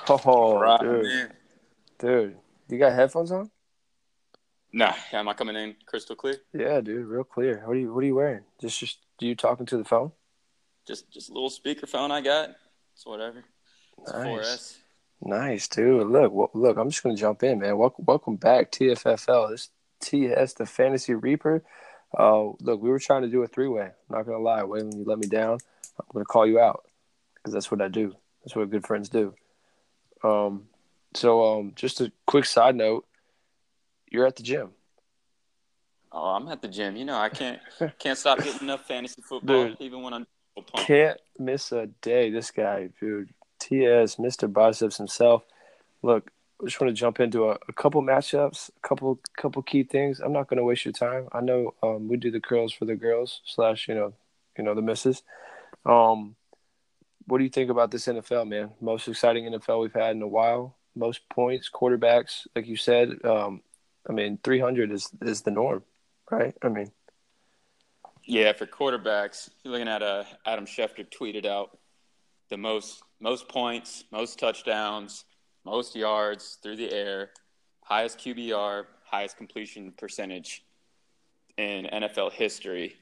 Oh, Right, dude, man. dude, you got headphones on? Nah, am I coming in crystal clear? Yeah, dude, real clear. What are you What are you wearing? Just just you talking to the phone? Just just a little speakerphone I got. It's whatever. It's Nice. 4S. Nice, dude. Look, look. I'm just gonna jump in, man. Welcome, welcome back, TFFL. This TS, the Fantasy Reaper. Uh, look, we were trying to do a three way. Not gonna lie, Waylon, you let me down. I'm gonna call you out because that's what I do. That's what good friends do. Um, so um, just a quick side note. You're at the gym. Oh, I'm at the gym. You know, I can't can't stop getting enough fantasy football, Dude. even when I'm pumped. Can't miss a day. This guy, dude. TS, Mr. Biceps himself. Look, I just want to jump into a, a couple matchups, a couple couple key things. I'm not going to waste your time. I know um, we do the curls for the girls slash you know you know the misses. Um, what do you think about this NFL, man? Most exciting NFL we've had in a while. Most points, quarterbacks, like you said. Um, I mean, 300 is is the norm, right? I mean, Yeah, for quarterbacks, you're looking at uh, Adam Schefter tweeted out the most most points, most touchdowns, most yards through the air, highest QBR, highest completion percentage in NFL history.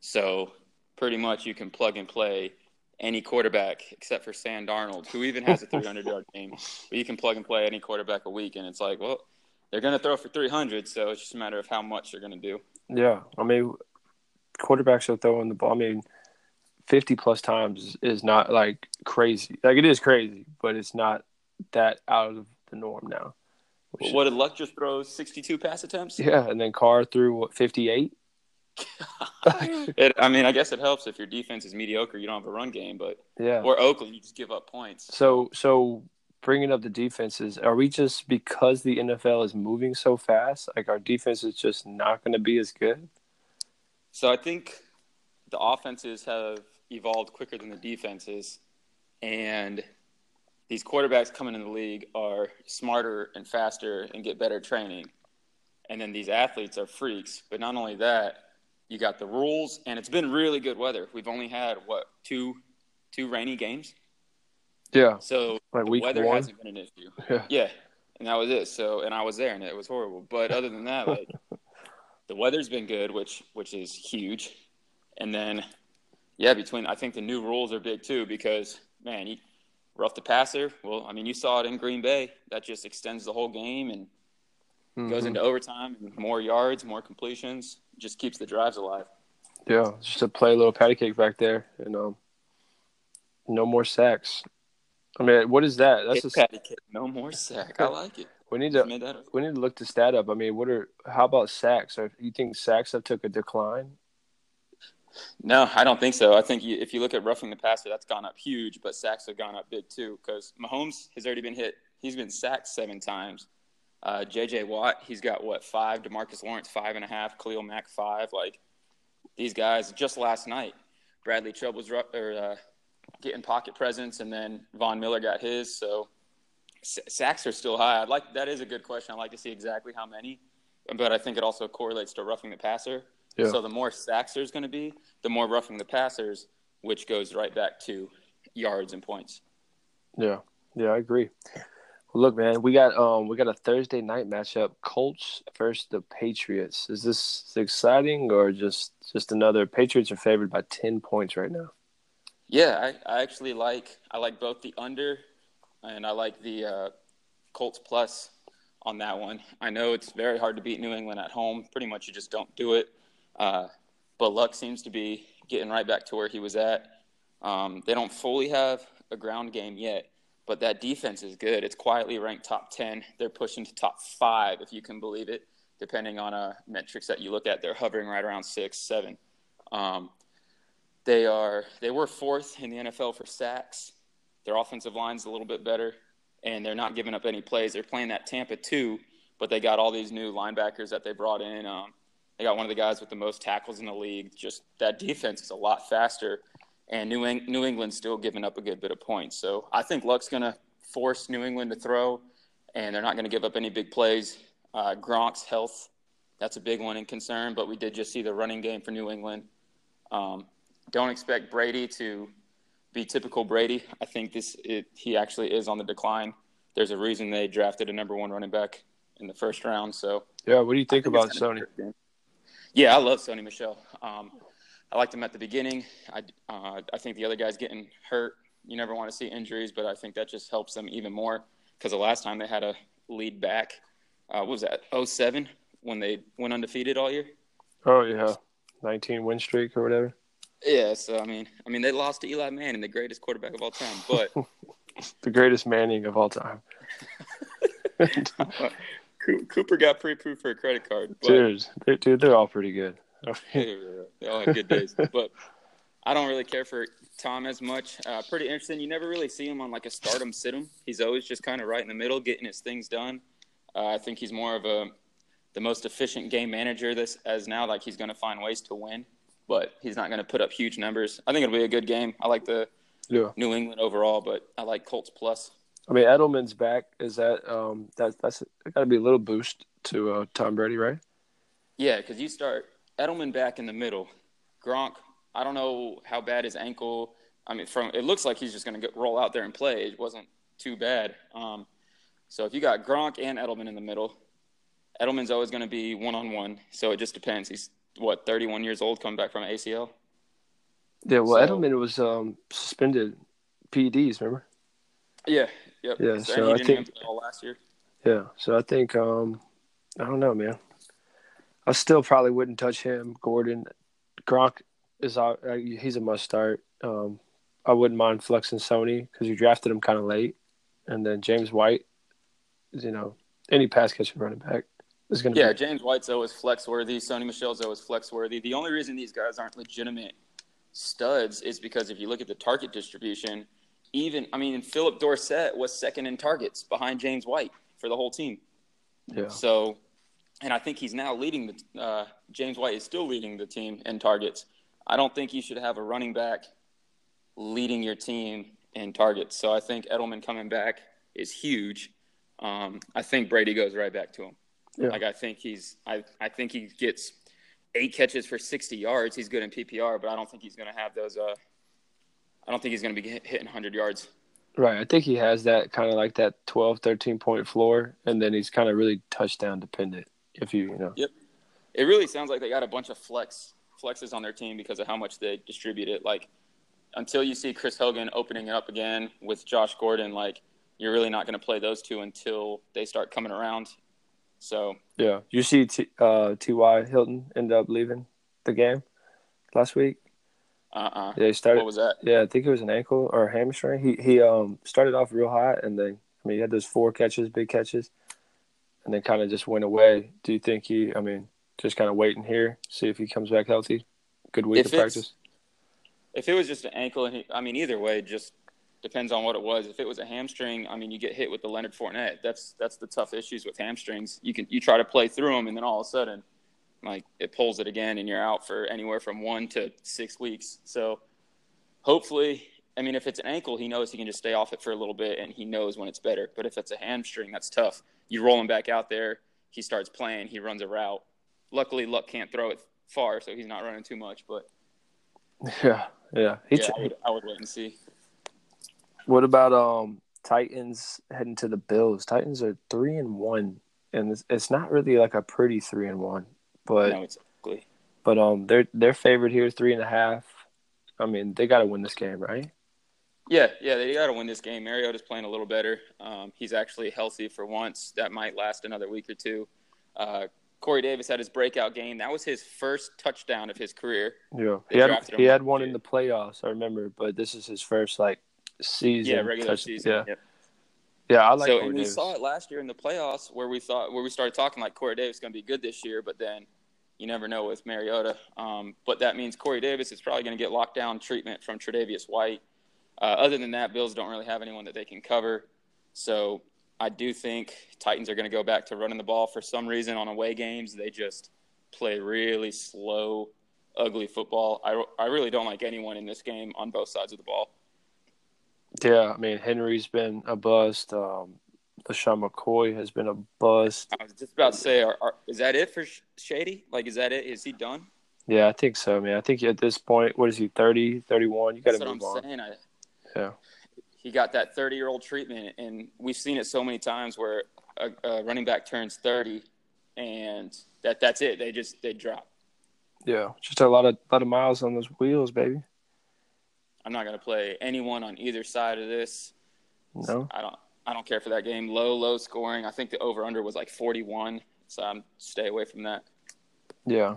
So pretty much you can plug and play any quarterback except for Sam Darnold, who even has a 300 yard game. But you can plug and play any quarterback a week, and it's like, well, they're going to throw for 300, so it's just a matter of how much they're going to do. Yeah, I mean, quarterbacks are throwing the ball. I mean, fifty plus times is, not like crazy. Like it is crazy, but it's not that out of the norm now. What did Luck just throw? 62 pass attempts? yeah, and then Carr threw what fifty eight. It, I mean, I guess it helps if your defense is mediocre. You don't have a run game, but Yeah. or Oakland, you just give up points. So so bringing up the defenses, are we just because the NFL is moving so fast, like our defense is just not going to be as good? So I think the offenses have evolved quicker than the defenses, and these quarterbacks coming in the league are smarter and faster and get better training. And then these athletes are freaks. But not only that, you got the rules, and it's been really good weather. We've only had what two two rainy games, Yeah, so like the weather one. hasn't been an issue. Yeah. Yeah, and that was it. So, and I was there, and it was horrible. But other than that, like the weather's been good, which which is huge. And then, yeah, between I think the new rules are big too because man, you rough the passer. Well, I mean, you saw it in Green Bay. That just extends the whole game and goes Mhm. into overtime. And more yards, more completions, just keeps the drives alive. Yeah, just to play a little patty cake back there, and um, no more sacks. I mean, what is that? That's Hit a, patty cake, no more sack. I like it. we need Just to we need to look the stat up. I mean, what are how about sacks? Or you think sacks have took a decline? No, I don't think so. I think you, if you look at roughing the passer, that's gone up huge, but sacks have gone up big too because Mahomes has already been hit. He's been sacked seven times. Uh, J.J. Watt, he's got what five? Demarcus Lawrence five and a half. Khalil Mack five. Like these guys, just last night, Bradley Chubb was or, uh, getting pocket presence, and then Von Miller got his. So sacks are still high. I'd like that is a good question. I'd like to see exactly how many, but I think it also correlates to roughing the passer. Yeah. So the more sacks there's going to be, the more roughing the passers, which goes right back to yards and points. Yeah, yeah, I agree. Look, man, we got um we got a Thursday night matchup: Colts versus the Patriots. Is this exciting or just just another? Patriots are favored by ten points right now. Yeah, I, I actually like I like both the under, and I like the uh, Colts plus on that one. I know it's very hard to beat New England at home. Pretty much, you just don't do it. Uh, but Luck seems to be getting right back to where he was at. Um, they don't fully have a ground game yet, but that defense is good. It's quietly ranked top ten. They're pushing to top five, if you can believe it, depending on uh, metrics that you look at. They're hovering right around six, seven. Um, they are they were fourth in the NFL for sacks. Their offensive line's a little bit better, and they're not giving up any plays. They're playing that Tampa two, but they got all these new linebackers that they brought in. Um, they got one of the guys with the most tackles in the league. Just that defense is a lot faster, and New Eng- New England's still giving up a good bit of points. So I think Luck's going to force New England to throw, and they're not going to give up any big plays. Uh, Gronk's health, that's a big one in concern, but we did just see the running game for New England. Um, don't expect Brady to be typical Brady. I think this it, he actually is on the decline. There's a reason they drafted a number one running back in the first round. So Yeah, what do you think, think about Sony? be a good game. Yeah, I love Sony Michel. Um, I liked him at the beginning. I, uh, I think the other guy's getting hurt. You never want to see injuries, but I think that just helps them even more because the last time they had a lead back, uh, what was that, 07, when they went undefeated all year? Oh yeah, 19 win streak or whatever. Yeah, so I mean, I mean, they lost to Eli Manning, the greatest quarterback of all time. But The greatest Manning of all time. Cooper got pre-approved for a credit card. But dude, they, dude, they're all pretty good. they all had good days. But I don't really care for Tom as much. Uh, pretty interesting. You never really see him on like a stardom sit him. He's always just kind of right in the middle, getting his things done. Uh, I think he's more of a the most efficient game manager this as now. Like he's going to find ways to win, but he's not going to put up huge numbers. I think it'll be a good game. I like the yeah. New England overall, but I like Colts plus. I mean, Edelman's back. Is that um that that's got to be a little boost to uh, Tom Brady, right? Yeah, because you start Edelman back in the middle. Gronk, I don't know how bad his ankle. I mean, from it looks like he's just going to roll out there and play. It wasn't too bad. Um, so if you got Gronk and Edelman in the middle, Edelman's always going to be one on one. So it just depends. He's what 31 years old, coming back from ACL. Yeah. Well, So- Edelman was um suspended PEDs. Remember? Yeah. Yep. Yeah, And so I think- all last year. Yeah. So I think um I don't know, man. I still probably wouldn't touch him. Gordon, Gronk is out. uh, He's a must start. Um, I wouldn't mind flexing Sony because you drafted him kind of late, and then James White, is, you know, any pass catching running back is going to Yeah, be. James White's always flex worthy. Sony Michel's always flex worthy. The only reason these guys aren't legitimate studs is because if you look at the target distribution, even I mean Phillip Dorsett was second in targets behind James White for the whole team. Yeah. So, and I think he's now leading the uh, James White is still leading the team in targets. I don't think you should have a running back leading your team in targets. So I think Edelman coming back is huge. Um, I think Brady goes right back to him. Yeah. Like I think he's I, I think he gets eight catches for 60 yards. He's good in PPR, but I don't think he's going to have those. Uh, I don't think he's going to be hit- hitting 100 yards. Right. I think he has that kind of like that 12, 13 point floor, and then he's kind of really touchdown dependent. If you, you know, It really sounds like they got a bunch of flex flexes on their team because of how much they distribute it. Like until you see Chris Hogan opening it up again with Josh Gordon, like you're really not going to play those two until they start coming around. So yeah. You see, T, uh, T.Y. Hilton end up leaving the game last week. uh uh Yeah, he started. What was that? Yeah, I think it was an ankle or a hamstring. He he um started off real hot, and then I mean he had those four catches, big catches, and then kind of just went away. Do you think he? I mean, just kind of waiting here, see if he comes back healthy. Good week If of practice. If it was just an ankle, and he, I mean, either way, just depends on what it was. If it was a hamstring, I mean, you get hit with the Leonard Fournette. That's that's the tough issues with hamstrings. You can you try to play through them, and then all of a sudden, like it pulls it again, and you're out for anywhere from one to six weeks. So, hopefully, I mean, if it's an ankle, he knows he can just stay off it for a little bit, and he knows when it's better. But if it's a hamstring, that's tough. You roll him back out there, he starts playing, he runs a route. Luckily, Luck can't throw it far, so he's not running too much. But Yeah, yeah. He yeah, I would, I would wait and see. What about um Titans heading to the Bills? Titans are three and one, and it's, it's not really like a pretty three and one, but no, it's ugly. but um they're they're favored here three and a half. I mean they got to win this game, right? Yeah, yeah, they got to win this game. Mariota's playing a little better. Um, he's actually healthy for once. That might last another week or two. Uh, Corey Davis had his breakout game. That was his first touchdown of his career. Yeah, They he had he had one in the playoffs. I remember, but this is his first like season. Yeah, regular touch- season. Yeah, Yep. yeah. I like so, Corey and we Davis. saw it last year in the playoffs where we thought where we started talking like Corey Davis is going to be good this year, but then you never know with Mariota. Um, but that means Corey Davis is probably going to get lockdown treatment from Tre'Davious White. Uh, other than that, Bills don't really have anyone that they can cover. So I do think Titans are going to go back to running the ball for some reason on away games. They just play really slow, ugly football. I, I really don't like anyone in this game on both sides of the ball. Yeah, I mean Henry's been a bust. Um, LeSean McCoy has been a bust. I was just about to say, are, are, is that it for Shady? Like, is that it? Is he done? Yeah, I think so, man. I think at this point, what is he, 30, 31? You got to move I'm on. saying. I, Yeah. He got that 30 year old treatment, and we've seen it so many times where a, a running back turns 30, and that that's it. They just they drop. Yeah, just a lot of lot of miles on those wheels, baby. I'm not going to play anyone on either side of this. No, I don't. I don't care for that game. Low, low scoring. I think the over under was like 41, so I'm stay away from that. yeah.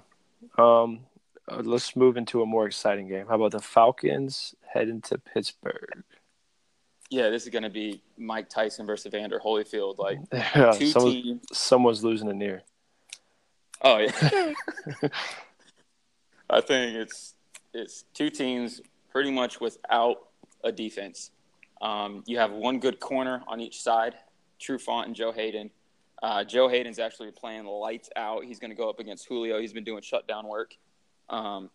Um, uh, let's move into a more exciting game. How about the Falcons heading to Pittsburgh? Yeah, this is going to be Mike Tyson versus Evander Holyfield. Like Yeah, two someone's, teams. someone's losing an ear. Oh yeah. I think it's it's two teams pretty much without a defense. Um, you have one good corner on each side, Trufant and Joe Haden. Uh, Joe Haden's actually playing lights out. He's going to go up against Julio. He's been doing shutdown work. Um,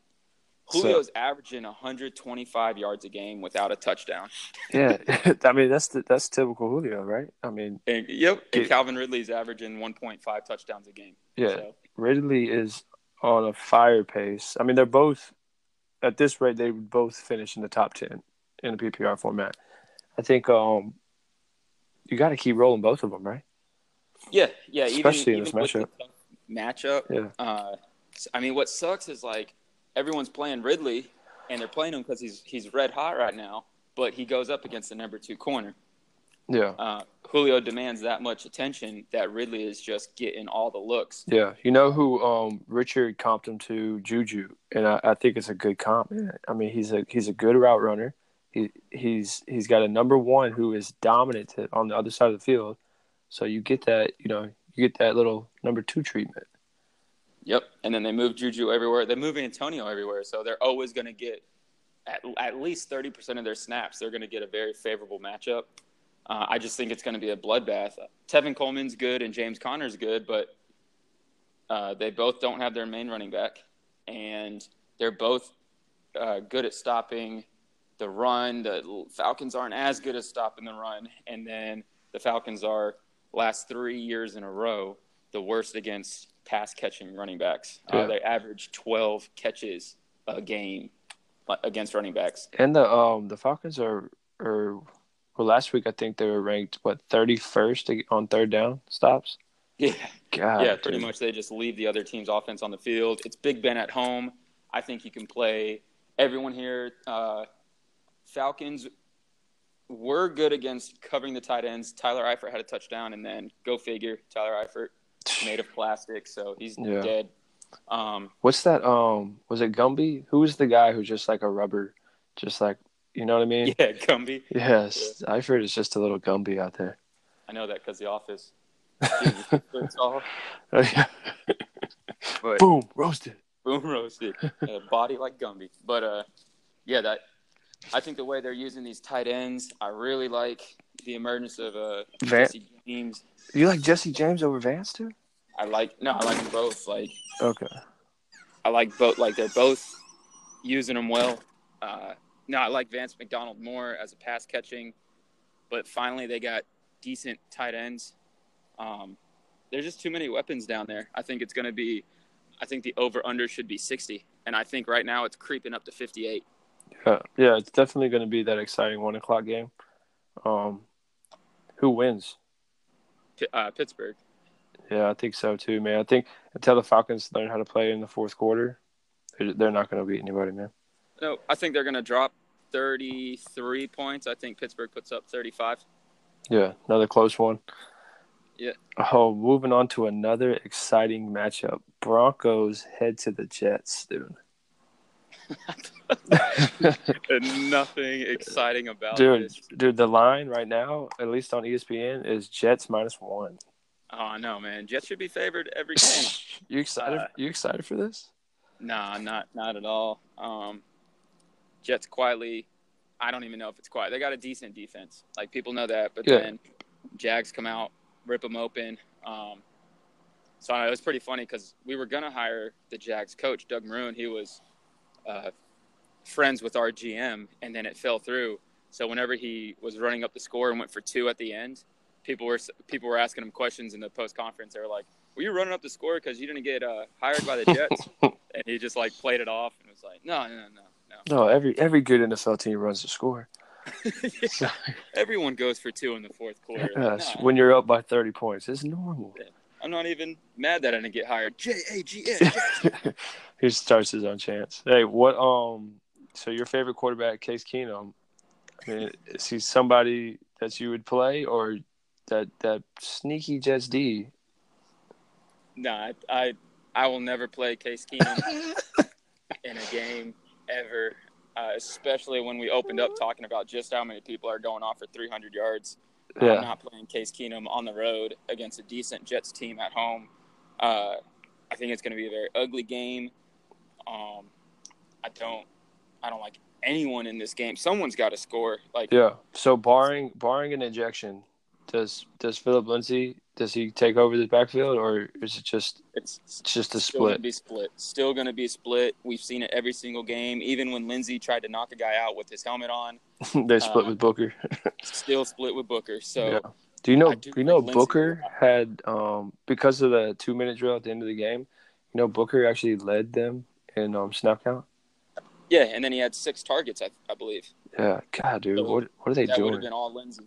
So- Julio's averaging 125 yards a game without a touchdown. Yeah, I mean that's the, that's typical Julio, right? I mean, And, yep. And Yeah. Calvin Ridley's averaging 1.5 touchdowns a game. yeah, So, Ridley is on a fire pace. I mean, they're both at this rate they would both finish in the top ten in the PPR format. I think um, you got to keep rolling both of them, right? Yeah, yeah. Especially in even, this even the matchup. matchup. Yeah. Uh, I mean, what sucks is like everyone's playing Ridley, and they're playing him because he's he's red hot right now. But he goes up against the number two corner. Yeah, Uh, Julio demands that much attention that Ridley is just getting all the looks. yeah. You know who um, Richard comped him to Juju, and I, I think it's a good comp. I mean, he's a he's a good route runner. He he's he's got a number one who is dominant to, on the other side of the field. So you get that, you know, you get that little number two treatment. Yep. And then they move Juju everywhere. They move Antonio everywhere. So they're always going to get at, at least 30% of their snaps. They're going to get a very favorable matchup. Uh, I just think it's going to be a bloodbath. Tevin Coleman's good and James Conner's good, but uh, they both don't have their main running back. And they're both uh, good at stopping the run. The Falcons aren't as good at stopping the run. And then the Falcons are, last three years in a row, the worst against pass catching running backs. Yeah. Uh, they average 12 catches a game uh, against running backs. And the um the Falcons are are well last week I think they were ranked what thirty first on third down stops. Yeah. God, yeah, pretty dude. much they just leave the other team's offense on the field. It's Big Ben at home. I think you can play everyone here. Uh, Falcons were good against covering the tight ends. Tyler Eifert had a touchdown, and then go figure, Tyler Eifert made of plastic, so he's Yeah. dead. Um, What's that? Um, was it Gumby? Who was the guy who's just like a rubber, just like you know what I mean? yeah, Gumby. Yes, I heard it's just a little Gumby out there. I know that because The Office. But Boom, roasted. boom roasted, uh, body like Gumby. But uh, yeah, that I think the way they're using these tight ends, I really like the emergence of uh, Van- Jesse James. You like Jesse James over Vance too? I like no, I like them both. Like Okay. I like both. Like they're both using them well. Uh, no, I like Vance McDonald more as a pass catching, but finally they got decent tight ends. Um, there's just too many weapons down there. I think it's going to be. I think the over under should be 60, and I think right now it's creeping up to 58. Yeah, yeah, it's definitely going to be that exciting one o'clock game. Um, who wins? Uh, Pittsburgh. Yeah, I think so too, man. I think until the Falcons learn how to play in the fourth quarter, they're, they're not going to beat anybody, man. No, I think they're going to drop 33 points. I think Pittsburgh puts up 35. Yeah, another close one. Yeah. Oh, moving on to another exciting matchup. Broncos head to the Jets, dude. Nothing exciting about dude, this. dude, the line right now, at least on ESPN, is Jets minus one. Oh, I know, man. Jets should be favored every game. you excited? Uh, you excited for this? Nah, not not at all. Um, Jets quietly. I don't even know if it's quiet. They got a decent defense. Like people know that, but Yeah. then Jags come out, rip them open. Um, so it was pretty funny because we were gonna hire the Jags coach, Doug Marrone. He was uh, friends with our GM, and then it fell through. So whenever he was running up the score and went for two at the end, people were people were asking him questions in the post conference. They were like, "Were you running up the score because you didn't get uh, hired by the Jets?" and he just like played it off and was like, "No, no, no, no." No, every every good NFL team runs the score. yeah. Everyone goes for two in the fourth quarter. Yes, when you're up by 30 points, it's normal. I'm not even mad that I didn't get hired. J A G S. he starts his own chance. Hey, what? Um, so your favorite quarterback, Case Keenum. I mean, is he somebody that you would play, or that that sneaky Jets D? No, I, I I will never play Case Keenum in a game ever. Uh, especially when we opened up talking about just how many people are going off for 300 yards. Yeah. I'm not playing Case Keenum on the road against a decent Jets team at home. Uh, I think it's going to be a very ugly game. Um, I don't, I don't like anyone in this game. Someone's got to score. Like yeah. So barring barring an injection, does does Phillip Lindsay does he take over the backfield or is it just it's, it's just a still split? Gonna be split. Still going to be split. We've seen it every single game. Even when Lindsay tried to knock a guy out with his helmet on, they split uh, with Booker. still split with Booker. So. Yeah. Do you know? Do, do, you know Booker had um, because of the two minute drill at the end of the game? You know, Booker actually led them in um, snap count. Yeah, and then he had six targets, I, I believe. Yeah, God, dude, so what what are they that doing? That would have been all Lindsay.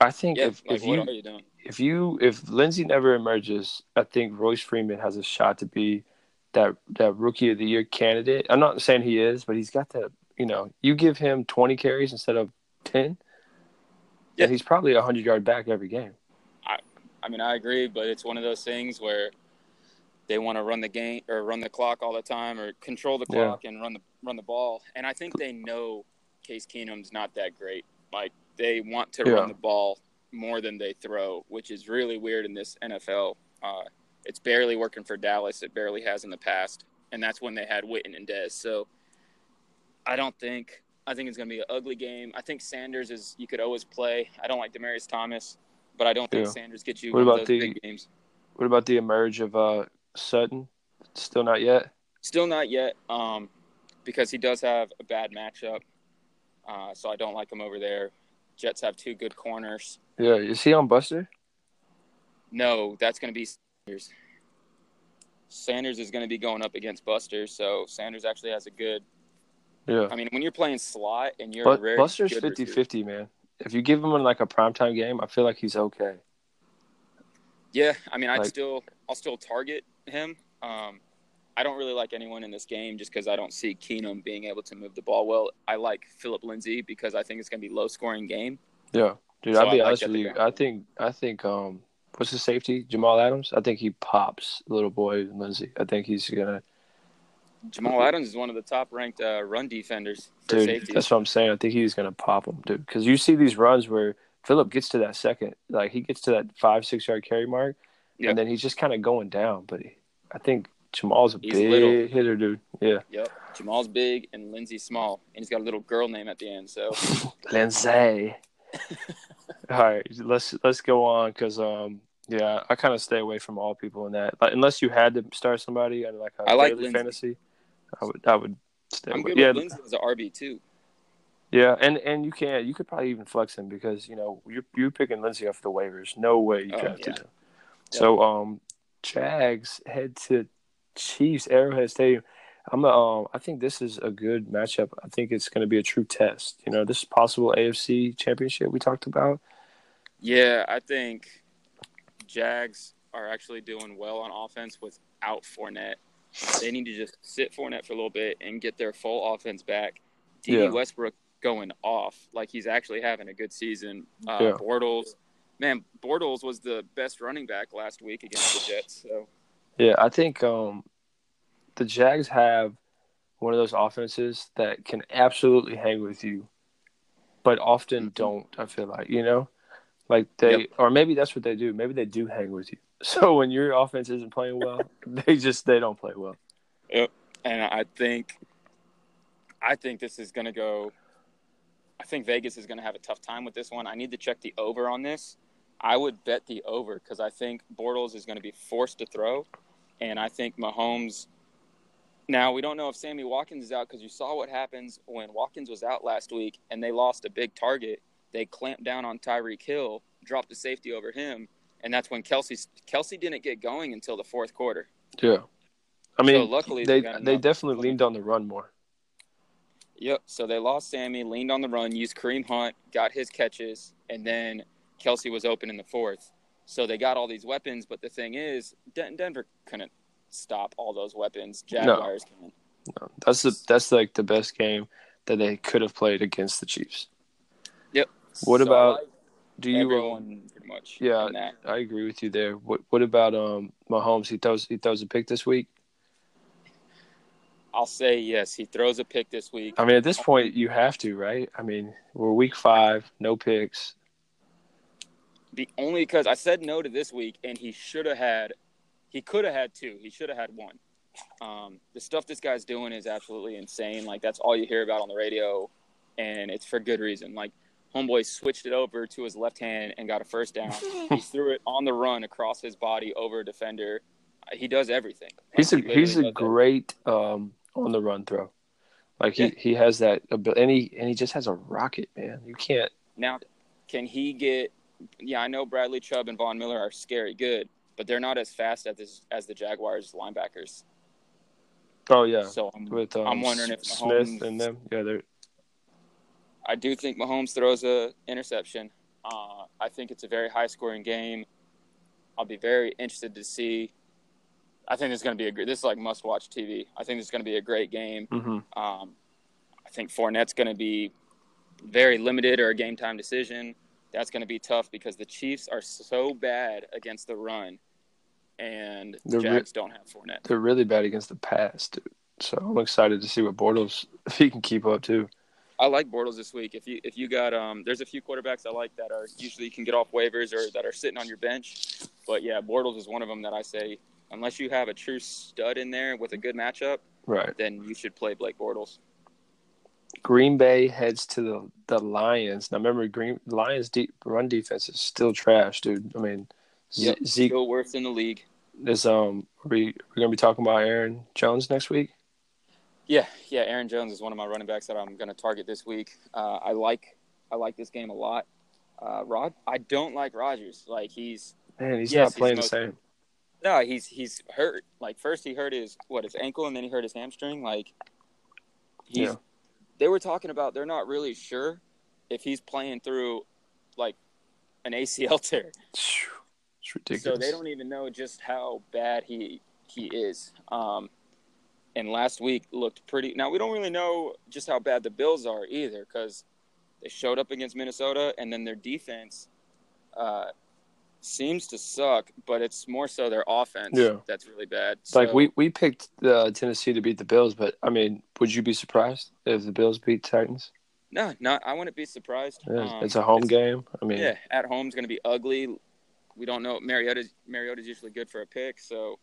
I think yeah, if, like, if you, you if you if Lindsay never emerges, I think Royce Freeman has a shot to be that that rookie of the year candidate. I'm not saying he is, but he's got that. You know, you give him 20 carries instead of 10, yeah. and he's probably a hundred yard back every game. I I mean I agree, but it's one of those things where they want to run the game or run the clock all the time or control the clock yeah. and run the run the ball. And I think they know Case Keenum's not that great. Like they want to yeah. run the ball more than they throw, which is really weird in this NFL. Uh, it's barely working for Dallas. It barely has in the past, and that's when they had Witten and Dez. So I don't think I think it's going to be an ugly game. I think Sanders is you could always play. I don't like Demaryius Thomas, but I don't think yeah. Sanders gets you what about those the, big games. What about the emerge of uh, Sutton? Still not yet. Still not yet, um, because he does have a bad matchup. Uh, so I don't like him over there. Jets have two good corners. Yeah, is he on Buster? No, that's going to be Sanders. Sanders is going to be going up against Buster, so Sanders actually has a good. Yeah. I mean, when you're playing slot and you're but Buster's 50-50, man. If you give him in like a primetime game, I feel like he's okay. Yeah, I mean, I'd like, still, I'll still target him. Um, I don't really like anyone in this game just because I don't see Keenum being able to move the ball well. I like Phillip Lindsay because I think it's going to be low scoring game. Yeah, dude. So I'll be honest with you. I think I think um, what's the safety? Jamal Adams. I think he pops little boy Lindsay. I think he's gonna. Jamal Adams is one of the top ranked uh, run defenders for dude, safety. That's what I'm saying. I think he's gonna pop him, dude. Because you see these runs where Phillip gets to that second, like he gets to that five six yard carry mark, yep. and then he's just kind of going down. But he, I think Jamal's a he's big little. hitter, dude. Yeah. Yep. Jamal's big and Lindsay's small, and he's got a little girl name at the end. So. Lindsay. all right, let's let's go on because um yeah I kind of stay away from all people in that like, unless you had to start somebody like a I like fantasy. I would I would stay. I'm away. good yeah, with Lindsay as an RB too. Yeah, and and you can you could probably even flex him because you know you you picking Lindsay off the waivers. No way you oh, drafted yeah. him. So um, Jags head to Chiefs Arrowhead Stadium. I'm a, um, I think this is a good matchup. I think it's going to be a true test. You know, this possible AFC championship we talked about. Yeah, I think Jags are actually doing well on offense without Fournette. They need to just sit Fournette for a little bit and get their full offense back. D. Yeah. Westbrook going off like he's actually having a good season. Uh, yeah. Bortles, man, Bortles was the best running back last week against the Jets. So yeah, I think um, the Jags have one of those offenses that can absolutely hang with you, but often mm-hmm. don't. I feel like you know, like they yep. or maybe that's what they do. Maybe they do hang with you. So when your offense isn't playing well, they just they don't play well. Yep, and I think, I think this is going to go. I think Vegas is going to have a tough time with this one. I need to check the over on this. I would bet the over because I think Bortles is going to be forced to throw, and I think Mahomes. Now we don't know if Sammy Watkins is out because you saw what happens when Watkins was out last week and they lost a big target. They clamped down on Tyreek Hill, dropped the safety over him, and that's when Kelsey Kelce didn't get going until the fourth quarter. Yeah, I mean, so luckily they they definitely leaned on the run more. Yep. So they lost Sammy, leaned on the run, used Kareem Hunt, got his catches, and then Kelce was open in the fourth. So they got all these weapons, but the thing is, Den- Denver couldn't stop all those weapons. Jaguars can. No, that's the that's like the best game that they could have played against the Chiefs. Yep. What So about- like Do you? um, pretty much? yeah. I agree with you there. What What about um Mahomes? He throws he throws a pick this week. I'll say yes. He throws a pick this week. I mean, at this point, you have to, right? I mean, we're week five, no picks. The only because I said no to this week, and he should have had, he could have had two. He should have had one. Um, the stuff this guy's doing is absolutely insane. Like that's all you hear about on the radio, and it's for good reason. Like homeboy switched it over to his left hand and got a first down. he threw it on the run across his body over a defender. He does everything. Like, He's a he he's a great um on the run throw. Like he, Yeah. he has that ability, and he and he just has a rocket, man. You can't. Now, can he get? Yeah, I know Bradley Chubb and Von Miller are scary good, but they're not as fast as this, as the Jaguars linebackers. Oh yeah, So I'm, with um, I'm wondering if Smith and them. Yeah, they're I do think Mahomes throws a interception. Uh, I think it's a very high scoring game. I'll be very interested to see. I think it's going to be a great. This is like must watch TV. I think it's going to be a great game. hmm Um, I think Fournette's going to be very limited or a game time decision. That's going to be tough because the Chiefs are so bad against the run, and the They're re- don't have Fournette. they're really bad against the pass, dude. So I'm excited to see what Bortles if he can keep up too. I like Bortles this week. If you if you got um, there's a few quarterbacks I like that are usually you can get off waivers or that are sitting on your bench. But yeah, Bortles is one of them that I say unless you have a true stud in there with a good matchup, Right. then you should play Blake Bortles. Green Bay heads to the the Lions. Now remember, Green Lions deep run defense is still trash, dude. I mean, Yep. Zeke Still worse in the league. is um. We we're gonna be talking about Aaron Jones next week. Yeah, yeah. Aaron Jones is one of my running backs that I'm going to target this week. Uh, I like I like this game a lot. Uh, Rod, I don't like Rodgers. Like he's Man, he's Yes, not playing he's the most- same. No, he's he's hurt. Like first he hurt his what his ankle and then he hurt his hamstring. Like he's Yeah. they were talking about they're not really sure if he's playing through like an ACL tear. It's So they don't even know just how bad he he is. Um, and last week looked pretty. Now we don't really know just how bad the Bills are either because they showed up against Minnesota and then their defense uh, seems to suck, but it's more so their offense Yeah. that's really bad. like we we picked uh, Tennessee to beat the Bills, but I mean, would you be surprised if the Bills beat Titans? no, not I wouldn't be surprised. Yeah, Um, it's a home it's- game. I mean, Yeah, at home's going to be ugly. We don't know. Mariota's Mariota's usually good for a pick, so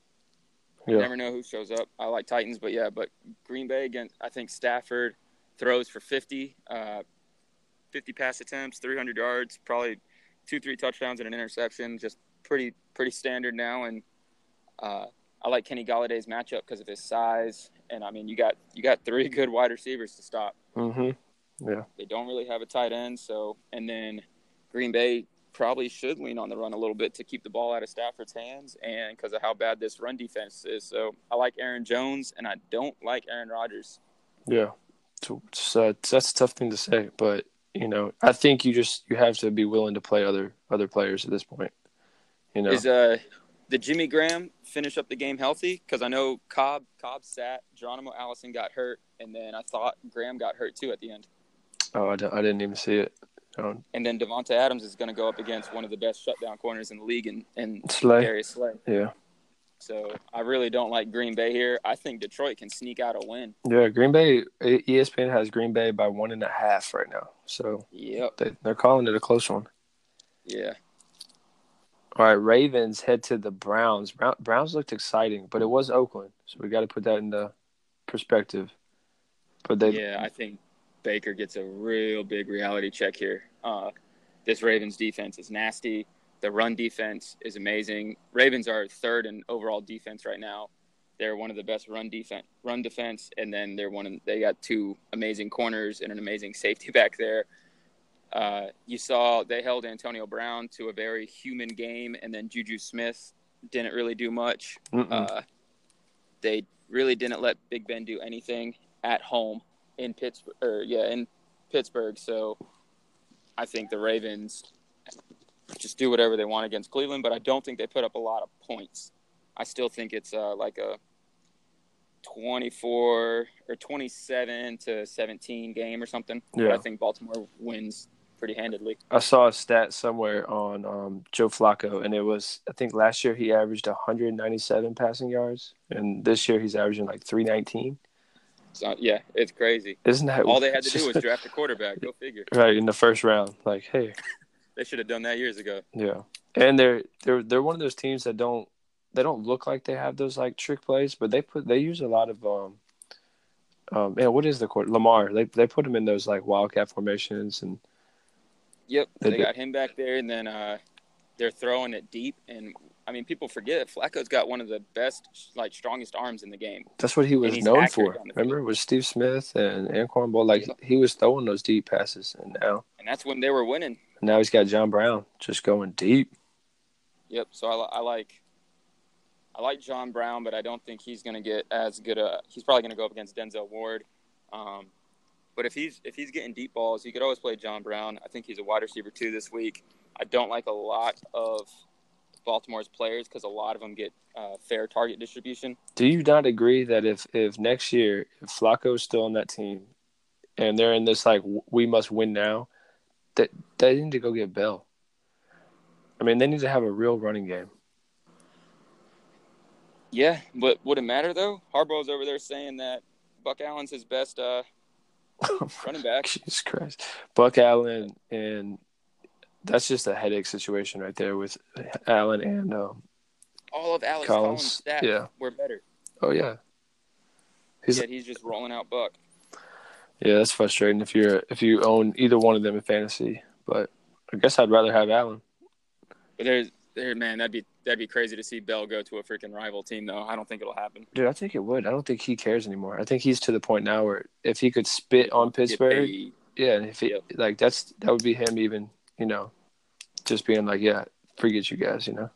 you Yeah. never know who shows up. I like Titans, but yeah, but Green Bay against I think Stafford throws for 50, uh, 50 pass attempts, 300 yards, probably two, three touchdowns and an interception. Just pretty pretty standard now, and uh, I like Kenny Golladay's matchup because of his size, and I mean you got you got three good wide receivers to stop. hmm They don't really have a tight end, so and then Green Bay probably should lean on the run a little bit to keep the ball out of Stafford's hands, and because of how bad this run defense is. So I like Aaron Jones, and I don't like Aaron Rodgers. Yeah. So, uh, that's a tough thing to say, but you know, I think you just you have to be willing to play other other players at this point. You know, Is uh did Jimmy Graham finish up the game healthy? Because I know Cobb Cobb sat, Geronimo Allison got hurt, and then I thought Graham got hurt too at the end. oh, I, didn't even see it. And then Davante Adams is going to go up against one of the best shutdown corners in the league, and and Slay, Darius Slay. yeah, So I really don't like Green Bay here. I think Detroit can sneak out a win. yeah. Green Bay, ESPN has Green Bay by one and a half right now, so Yep. they, they're calling it a close one. Yeah. All right, Ravens head to the Browns. Brown, Browns looked exciting, but it was Oakland, so we got to put that into perspective. But they, yeah, I think Baker gets a real big reality check here. Uh, this Ravens defense is nasty. The run defense is amazing. Ravens are third in overall defense right now. They're one of the best run defense, run defense, and then they're one. Of, they got two amazing corners and an amazing safety back there. Uh, you saw they held Antonio Brown to a very human game, and then Juju Smith didn't really do much. Uh, they really didn't let Big Ben do anything at home, in Pittsburgh. Or yeah, in Pittsburgh. So I think the Ravens just do whatever they want against Cleveland, but I don't think they put up a lot of points. I still think it's uh, like a 24 or 27 to 17 game or something. Yeah. But I think Baltimore wins pretty handedly. I saw a stat somewhere on um, Joe Flacco, and it was I think last year he averaged 197 passing yards, and this year he's averaging like 319. So yeah, it's crazy. Isn't that All they had to do was draft a quarterback. Go figure. right in the first round? Like, hey, They should have done that years ago. yeah, and they're they're they're one of those teams that don't they don't look like they have those like trick plays, but they put they use a lot of um um man, what is the court Lamar? They they put him in those like wildcat formations and Yep, They they, got him back there, and then uh, they're throwing it deep. And I mean, people forget Flacco's got one of the best, like strongest arms in the game. that's what he was known for. Remember, with Steve Smith and Anquan Bowl, like he was throwing those deep passes, and now And that's when they were winning. Now he's got John Brown just going deep. Yep. So I, I like, I like John Brown, but I don't think he's going to get as good a. He's probably going to go up against Denzel Ward. Um, but if he's if he's getting deep balls, you could always play John Brown. I think he's a wide receiver too this week. I don't like a lot of Baltimore's players because a lot of them get uh, fair target distribution. Do you not agree that if if next year if is still on that team, and they're in this like we must win now, that they need to go get Bell. I mean, they need to have a real running game. Yeah, but would it matter though? Harbaugh's over there saying that Buck Allen's his best uh, running back. Jesus Christ, Buck Allen, and that's just a headache situation right there with Allen and um, All of Alex Collins' Collins. stats Yeah. were better. Oh yeah, he's Yet he's just rolling out Buck. yeah. That's frustrating if you're if you own either one of them in fantasy. But I guess I'd rather have Allen. But there's there, man, that'd be that'd be crazy to see Bell go to a freaking rival team though. I don't think it'll happen. Dude, I think it would. I don't think he cares anymore. I think he's to the point now where if he could spit on Pittsburgh, yeah, and if he Yep. like that's that would be him even, you know, just being like, yeah, forget you guys, you know.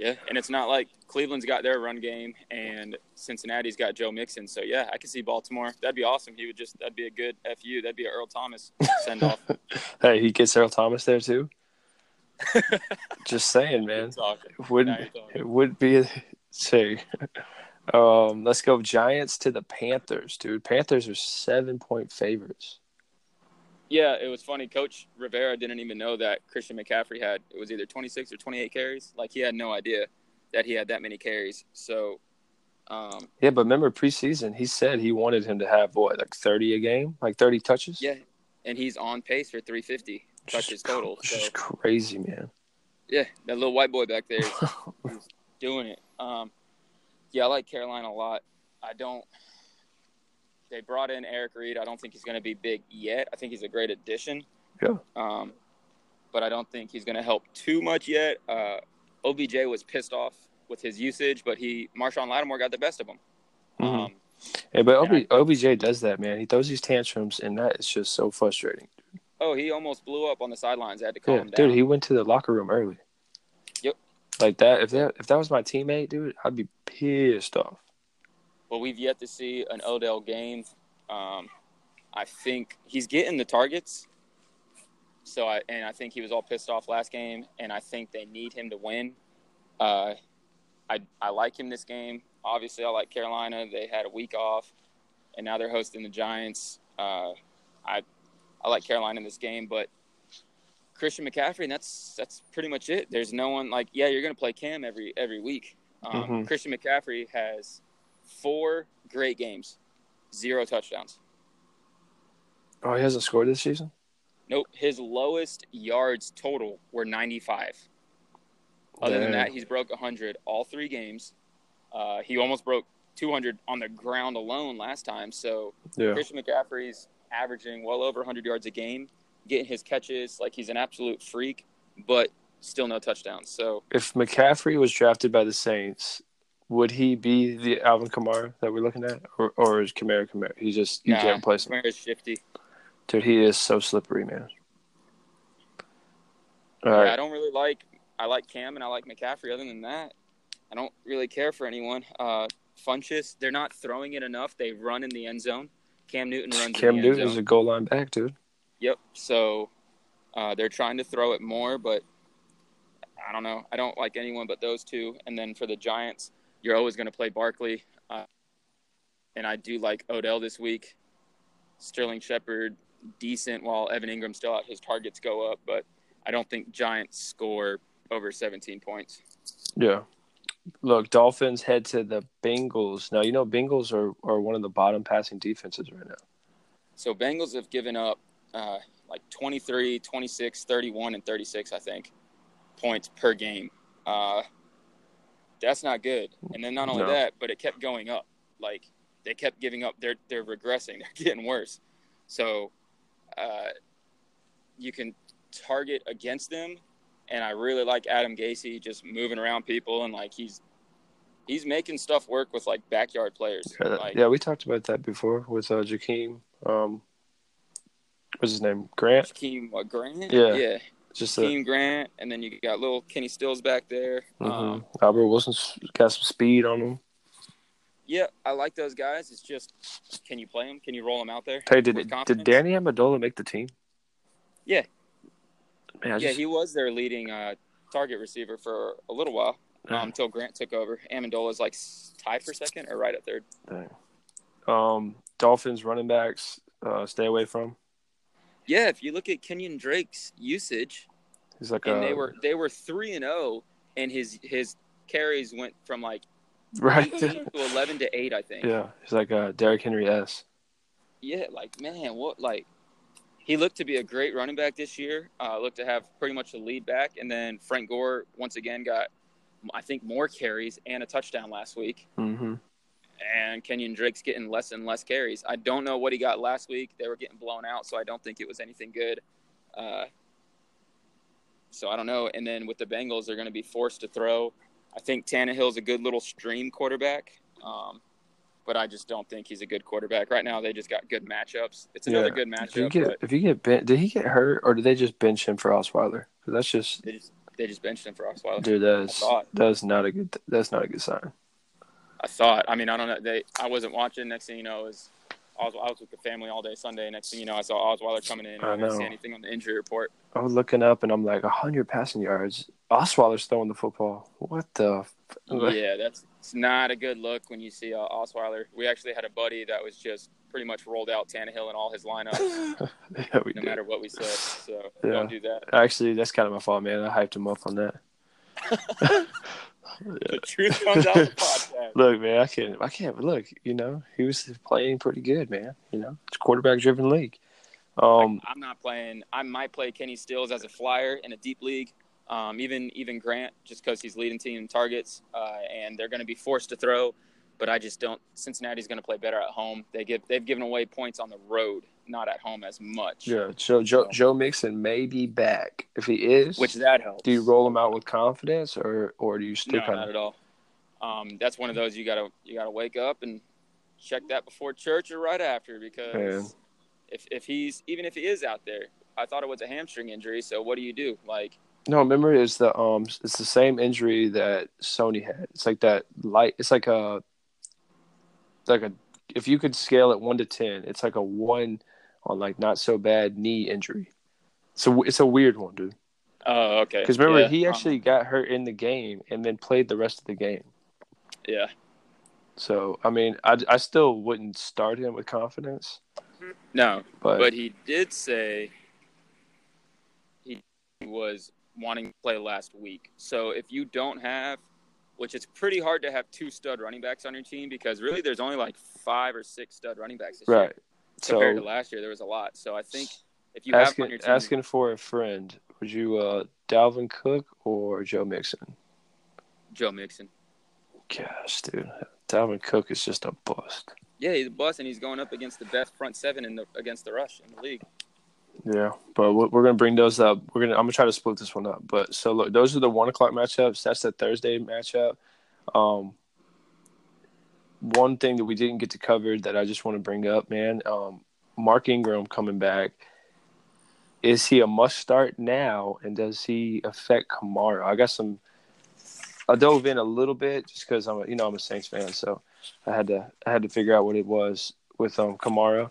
Yeah, and it's not like Cleveland's got their run game and Cincinnati's got Joe Mixon. So yeah, I could see Baltimore. That'd be awesome. He would just that'd be a good fu. That'd be a Earl Thomas send off. Hey, he gets Earl Thomas there too. just saying, man. It wouldn't Now you're talking. it would be say um let's go Giants to the Panthers, dude. Panthers are seven point favorites. Yeah, it was funny. Coach Rivera didn't even know that Christian McCaffrey had it was either 26 or 28 carries. Like he had no idea that he had that many carries. So, um, Yeah, but remember preseason, he said he wanted him to have what, like thirty a game, like thirty touches. yeah, and he's on pace for 350 Which touches total. Which So crazy, man. yeah, that little white boy back there is doing it. Um, yeah, I like Carolina a lot. I don't. They brought in Eric Reid. I don't think he's going to be big yet. I think he's a great addition. Yeah. Um, but I don't think he's going to help too much yet. Uh, OBJ was pissed off with his usage, but he Marshon Lattimore got the best of him. Mhm. Um, Yeah, but. OB, OBJ does that, man. He throws these tantrums, and that is just so frustrating. oh, he almost blew up on the sidelines. I had to calm Yeah, him down. dude, he went to the locker room early. Yep. Like that. If that if that was my teammate, dude, I'd be pissed off. But we've yet to see an Odell game. Um, I think he's getting the targets. So I and I think he was all pissed off last game, and I think they need him to win. Uh, I I like him this game. Obviously, I like Carolina. They had a week off, and now they're hosting the Giants. Uh, I I like Carolina in this game, but Christian McCaffrey, and that's that's pretty much it. There's no one like yeah, you're gonna play Cam every every week. Um, Mhm. Christian McCaffrey has four great games, zero touchdowns. Oh, he hasn't scored this season. Nope, his lowest yards total were 95. Other than that, he's broke 100 all three games. Uh, he almost broke 200 on the ground alone last time. So Yeah. Christian McCaffrey's averaging well over 100 yards a game, getting his catches like he's an absolute freak, but still no touchdowns. So If McCaffrey was drafted by the Saints, would he be the Alvin Kamara that we're looking at, or or is Kamara Kamara? He just you nah, can't replace him, Kamara's shifty. dude. He is so slippery, man. All Yeah, right. I don't really like. I like Cam and I like McCaffrey. Other than that, I don't really care for anyone. Uh, Funchess, they're not throwing it enough. They run in the end zone. Cam Newton runs. Cam in the end Newton is a goal line back, dude. Yep. So uh, they're trying to throw it more, but I don't know. I don't like anyone but those two. And then for the Giants, you're always going to play Barkley. Uh, and I do like Odell this week. Sterling Shepard, decent, while Evan Engram still out. His targets go up, but I don't think Giants score over 17 points. Yeah. Look, Dolphins head to the Bengals. Now, you know, Bengals are, are one of the bottom passing defenses right now. So Bengals have given up uh, like 23, 26, 31, and 36, I think, points per game. Uh, that's not good. And then not only No. that, but it kept going up. Like they kept giving up. They're they're regressing. They're getting worse. So uh, you can target against them, and I really like Adam Gase just moving around people and like he's he's making stuff work with like backyard players. Yeah, Like, yeah, we talked about that before with uh, Jakeem. Um, what's his name? Grant. Jakeem what, Grant. Yeah. yeah. Just a, Team Grant, and then you got little Kenny Stills back there. mhm. Um, Albert Wilson's got some speed on him. yeah, I like those guys. It's just, can you play them? Can you roll them out there? Hey, did did? Danny Amendola make the team? Yeah. Man, yeah, just, he was their leading uh, target receiver for a little while Yeah. um, until Grant took over. Amendola's like tied for second or right at third. Dang. Um, Dolphins running backs, uh, stay away from. Yeah, if you look at Kenyon Drake's usage, He's like and a they were they were three and zero, and his his carries went from like right. to eleven to eight, I think. yeah, he's like a Derrick Henry s. yeah, like man, what like he looked to be a great running back this year. Uh, looked to have pretty much the lead back, and then Frank Gore once again got, I think, more carries and a touchdown last week. Mm-hmm. And Kenyon Drake's getting less and less carries. I don't know what he got last week. They were getting blown out, so I don't think it was anything good. Uh, so I don't know. And then with the Bengals, they're going to be forced to throw. I think Tannehill's a good little stream quarterback. Um, but I just don't think he's a good quarterback right now. They just got good matchups. It's another Yeah. good If you matchup, get but if you get ben- did he get hurt or did they just bench him for Osweiler? 'Cause that's just they just they just benched him for Osweiler. dude. That's that's not a good that's not a good sign. I thought. I mean, I don't know. They I wasn't watching. Next thing you know, is Os- I was with the family all day Sunday. Next thing you know, I saw Osweiler coming in. I I didn't see anything on the injury report. I was looking up and I'm like hundred passing yards. Osweiler's throwing the football. What the? F- Yeah, that's it's not a good look when you see uh, Osweiler. We actually had a buddy that was just pretty much rolled out Tannehill in all his lineups, yeah, we no did. matter what we said. So Yeah. don't do that. Actually, that's kind of my fault, man. I hyped him up on that. The truth comes out the podcast. Look, man, I can't. I can't. Look, you know, he was playing pretty good, man. You know, it's a quarterback-driven league. Um, I'm not playing. I might play Kenny Stills as a flyer in a deep league. Um, even even Grant, just because he's leading team in targets, uh, and they're going to be forced to throw. But I just don't. Cincinnati's going to play better at home. They give they've given away points on the road, not at home as much. yeah. So Joe Joe Mixon may be back. If he is, Which that helps. do you roll him out with confidence, or or do you still No, not of? at all. Um, that's one of those you gotta you gotta wake up and check that before church or right after because Man. if if he's even if he is out there, I thought it was a hamstring injury. So what do you do? Like No, remember it's the um it's the same injury that Sony had. It's like that light. It's like a like a if you could scale it one to ten, it's like a one on like not so bad knee injury. So it's a weird one, dude. oh okay. Because remember Yeah, he um, actually got hurt in the game and then played the rest of the game. Yeah So I mean, I, I still wouldn't start him with confidence, no, but, but he did say he was wanting to play last week. So if you don't have which it's pretty hard to have two stud running backs on your team because really there's only like five or six stud running backs this year. right. compared to So last year, there was a lot. So I think if you have on your team, asking for a friend, would you uh Dalvin Cook or Joe Mixon? Joe Mixon, Gosh, dude, Dalvin Cook is just a bust. yeah, he's a bust, and he's going up against the best front seven in the against the rush in the league. Yeah, but we're gonna bring those up. We're gonna I'm gonna try to split this one up. But so look, those are the one o'clock matchups. That's the Thursday matchup. Um, one thing that we didn't get to cover that I just want to bring up, man. Um, Mark Ingram coming back. Is he a must start now, and does he affect Kamara? I got some. I dove in a little bit just because I'm, a, you know, I'm a Saints fan, so I had to I had to figure out what it was with um Kamara.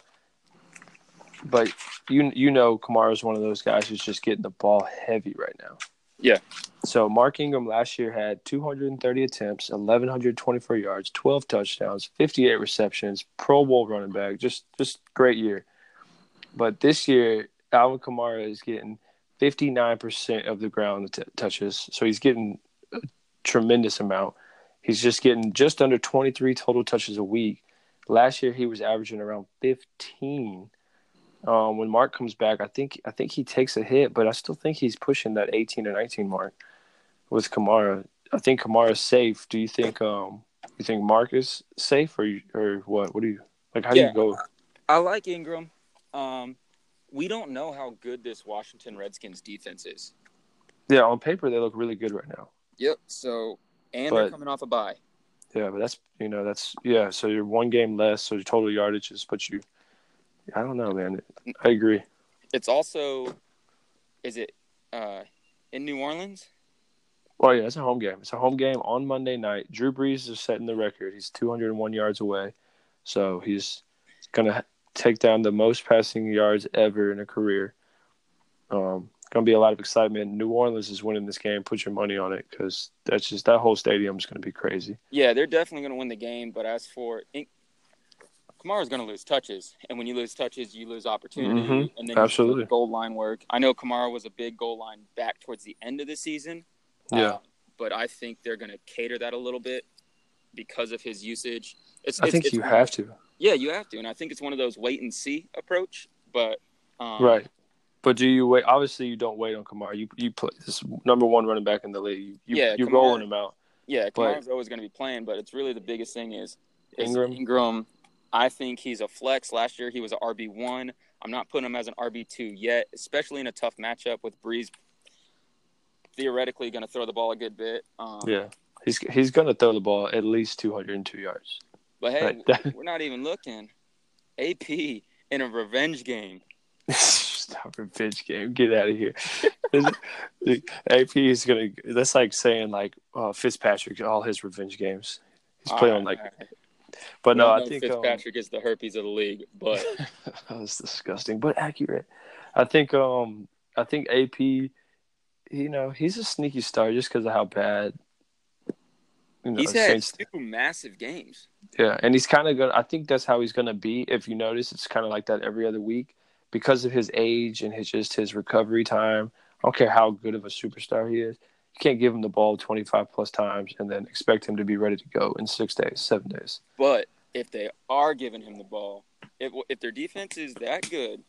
but you you know Kamara's one of those guys who's just getting the ball heavy right now. Yeah. So Mark Ingram last year had 230 attempts, 1124 yards, 12 touchdowns, 58 receptions, Pro Bowl running back, just just great year. But this year, Alvin Kamara is getting 59% of the ground t- touches, so he's getting tremendous amount. He's just getting just under 23 total touches a week. Last year, he was averaging around 15 um, when Mark comes back, I think I think he takes a hit, but I still think he's pushing that 18 or 19 mark with Kamara. I think Kamara's safe. Do you think um you think Mark is safe or you, or what? What do you like? How Yeah. do you go? I like Ingram. Um, we don't know how good this Washington Redskins defense is. Yeah, on paper they look really good right now. Yep. So, and they're coming off a bye. Yeah, but that's you know that's yeah. So you're one game less, so your total yardage is put you. I don't know, man. I agree. It's also, is it uh, in New Orleans? Well, yeah, it's a home game. It's a home game on Monday night. Drew Brees is setting the record. He's 201 yards away, so he's gonna take down the most passing yards ever in a career. Um, gonna be a lot of excitement. New Orleans is winning this game. Put your money on it because that's just that whole stadium is gonna be crazy. Yeah, they're definitely going to win the game. But as for Kamara's going to lose touches, and when you lose touches, you lose opportunity, Mhm. and then Absolutely. goal line work. I know Kamara was a big goal line back towards the end of the season. Yeah. uh, but I think they're going to cater that a little bit because of his usage. It's, I it's- think it's you have to. Yeah, you have to, and I think it's one of those wait and see approach. But um, Right. But do you wait? Obviously, you don't wait on Kamara. You you put this number one running back in the league. You, you Yeah, you're Kamara- rolling him out. Yeah, But- Kamara's always going to be playing, but it's really the biggest thing is, is Ingram? Ingram. I think he's a flex. Last year he was an RB one. I'm not putting him as an RB two yet, especially in a tough matchup with Brees. Theoretically, going to throw the ball a good bit. Um, Yeah. He's he's gonna throw the ball at least 202 yards. But hey, Right. we're not even looking. AP in a revenge game. Stop revenge game. Get out of here. AP is gonna. That's like saying like uh, Fitzpatrick all his revenge games. He's playing on like. right. But no, I think um, Fitzpatrick is the herpes of the league, but that was disgusting, but accurate. I think um I think AP, you know, he's a sneaky star just because of how bad. You know, he's had Saints, two massive games. yeah, and he's kind of gonna. I think that's how he's gonna be. If you notice, it's kind of like that every other week because of his age and his just his recovery time. I don't care how good of a superstar he is. You can't give him the ball 25 plus times and then expect him to be ready to go in six days, seven days. But if they are giving him the ball, if if their defense is that good,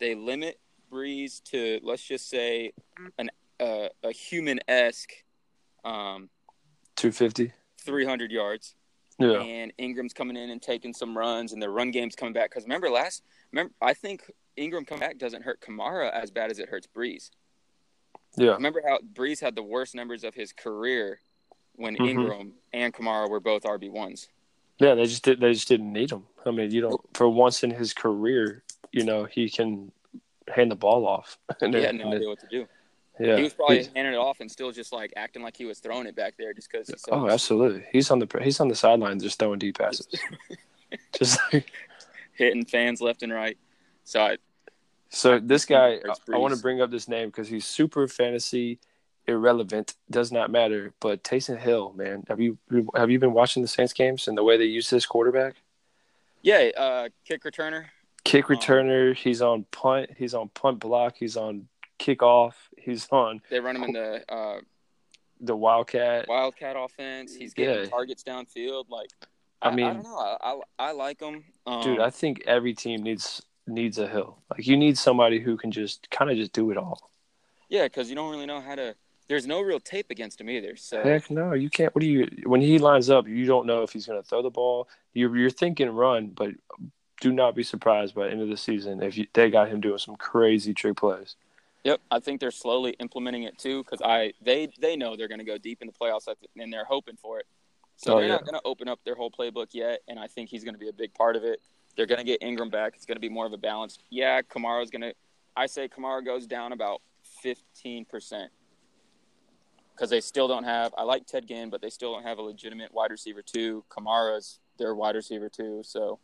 they limit Brees to let's just say an uh, a human esque um, 250. 300 yards, Yeah. and Ingram's coming in and taking some runs, and their run game's coming back. Because remember last, remember I think Ingram coming back doesn't hurt Kamara as bad as it hurts Brees. Yeah. Remember how Brees had the worst numbers of his career when Mhm. Ingram and Kamara were both RB ones. Yeah, they just did. They just didn't need him. I mean, you don't. For once in his career, you know, he can hand the ball off. And He then- had no idea then- what to do. yeah, he was probably He's- handing it off and still just like acting like he was throwing it back there just because. So oh, absolutely. He's on the he's on the sideline just throwing deep passes. just like hitting fans left and right. So I, so. This guy, I, I want to bring up this name because he's super fantasy irrelevant. Does not matter. But Taysom Hill, man, have you have you been watching the Saints games and the way they use this quarterback? yeah, uh, kick returner. Kick Um, returner. He's on punt. He's on punt block. He's on kickoff. He's on They run him in the uh, the wildcat. wildcat offense. He's getting Yeah. targets downfield. Like I I, I, mean- don't know. I I, I like him. Um, Dude, I think every team needs needs a hill. Like you need somebody who can just kind of just do it all. yeah, because you don't really know how to. There's no real tape against him either. So Heck no, you can't. What do you when he lines up? You don't know if he's going to throw the ball. You're you're thinking run, but do not be surprised by the end of the season if you, they got him doing some crazy trick plays. Yep, I think they're slowly implementing it too because I they they know they're going to go deep in the playoffs and they're hoping for it. So Oh, they're not going to open up their whole playbook yet, and I think he's going to be a big part of it. They're going to get Ingram back. It's going to be more of a balanced. Yeah, Kamara's going to. I say Kamara goes down about fifteen percent because they still don't have. I like Ted Ginn, but they still don't have a legitimate wide receiver two. Kamara's their wide receiver two, so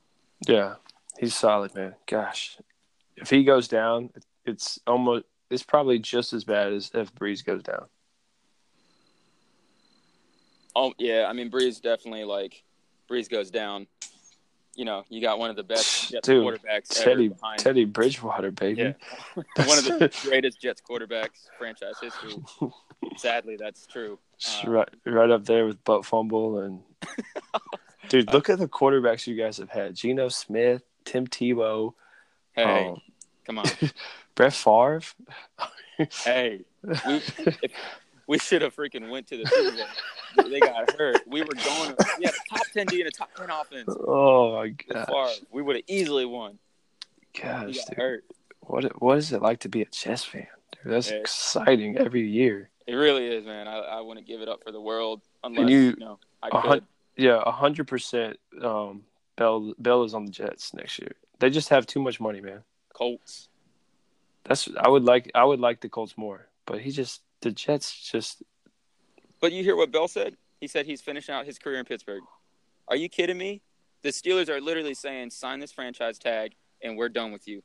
Yeah, he's solid, man. Gosh, if he goes down, it's almost it's probably just as bad as if Brees goes down. Oh yeah, I mean Brees definitely like Brees goes down. You know, you got one of the best Jets Dude, quarterbacks Teddy. Teddy Bridgewater, baby. Yeah, one of the greatest Jets quarterbacks franchise history. Sadly, that's true. Uh, right, right up there with butt fumble and dude, look at the quarterbacks you guys have had: Geno Smith, Tim Tebow, hey, um, come on. Brett Favre. Hey, we, if, we should have freaking went to the Super Bowl. They got hurt. We were going. We had a top ten D and a top ten offense. oh my god, We would have easily won. Gosh, dude. hurt. what what is it like to be a Jets fan? Dude, that's Yeah. exciting every year. It really is, man. I, I wouldn't give it up for the world unless you- you, know I could. Yeah, a hundred percent. Um, Bell Bell is on the Jets next year. They just have too much money, man. Colts. That's I would like I would like the Colts more, but he just the Jets just But you hear what Bell said? He said he's finishing out his career in Pittsburgh. Are you kidding me? The Steelers are literally saying, "Sign this franchise tag, and we're done with you."